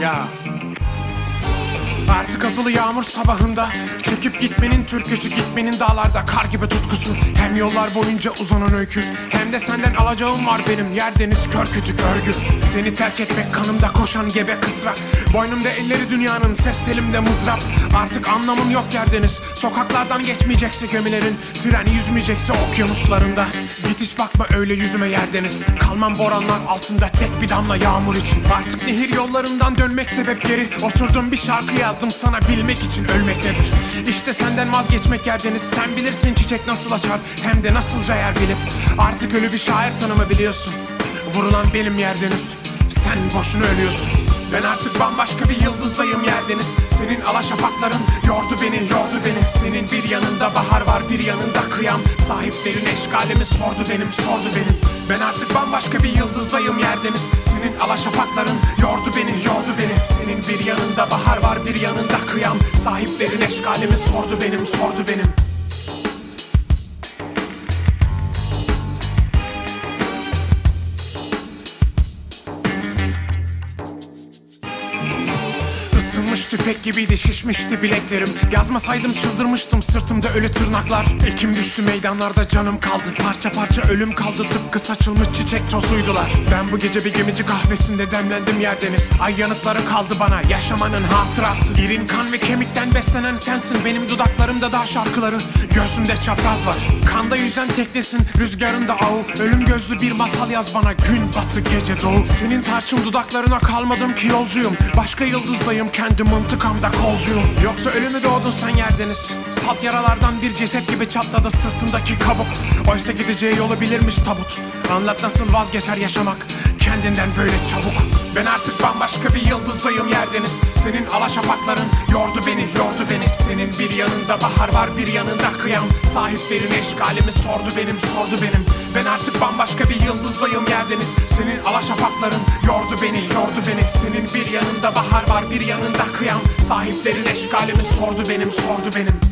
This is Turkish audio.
Yeah. Artık azılı yağmur sabahında Çekip gitmenin türküsü gitmenin dağlarda Kar gibi tutkusu. Hem yollar boyunca uzanan öykü Hem de senden alacağım var benim. Yer deniz kör kütük örgü. Seni terk etmek kanımda koşan gebe kısrak. Boynumda elleri dünyanın ses telimde mızrap. Artık anlamım yok yer deniz. Sokaklardan geçmeyecekse gemilerin Tren yüzmeyecekse okyanuslarında. Git hiç bakma öyle yüzüme yer deniz. Kalmam boranlar altında tek bir damla yağmur için. Artık nehir yollarından dönmek sebepleri Oturdum bir şarkı yazdım sana bilmek için ölmek nedir İşte senden vazgeçmek yer deniz. Sen bilirsin çiçek nasıl açar Hem de nasılca yer bilip. Artık ölü bir şair tanımı biliyorsun. Vurulan benim yer deniz. Sen boşuna ölüyorsun. Ben artık bambaşka bir yıldızdayım yerdeniz Senin alaşafakların yordu beni yordu beni. Senin bir yanında bahar var bir yanında kıyam. Sahiplerin eşgalimi sordu benim sordu benim. Ben artık bambaşka bir yıldızdayım yerdeniz Senin alaşafakların yordu beni yordu bahar var bir yanında kıyam. Sahiplerin eşgalimi sordu benim sordu benim tüfek gibiydi şişmişti bileklerim. Yazmasaydım çıldırmıştım sırtımda ölü tırnaklar. Ekim düştü meydanlarda canım kaldı. Parça parça ölüm kaldı tıpkı saçılmış çiçek tozuydular Ben bu gece bir gemici kahvesinde demlendim yerdeniz Ay yanıkları kaldı bana yaşamanın hatırası. İrin kan ve kemikten beslenen sensin Benim dudaklarımda daha şarkıları. Göğsümde çapraz var Kanda yüzen teknesin. Rüzgarında ağı Ölüm gözlü bir masal yaz bana. Gün batı gece doğu. Senin tarçın dudaklarına kalmadım ki yolcuyum. Başka yıldızdayım kendi mıntıkamda kolcuyum. Yoksa ölümü doğdun sen yerdeniz. Salt yaralardan bir ceset gibi çatladı sırtındaki kabuk. Oysa gideceği yolu bilirmiş tabut. Anlat nasıl vazgeçer yaşamak Kendinden böyle çabuk. Ben artık bambaşka bir yıldızdayım yerdeniz. Senin alaşafakların yordu beni yordu beni. Senin bir yanında bahar var bir yanında kıyam. Sahiplerin eşgalimi sordu benim sordu benim. Ben artık bambaşka bir yıldızdayım yerdeniz. Senin alaşafakların yordu beni yordu beni. Senin bir yanında bahar var bir yanında kıyam. Sahiplerin eşgalimi sordu benim sordu benim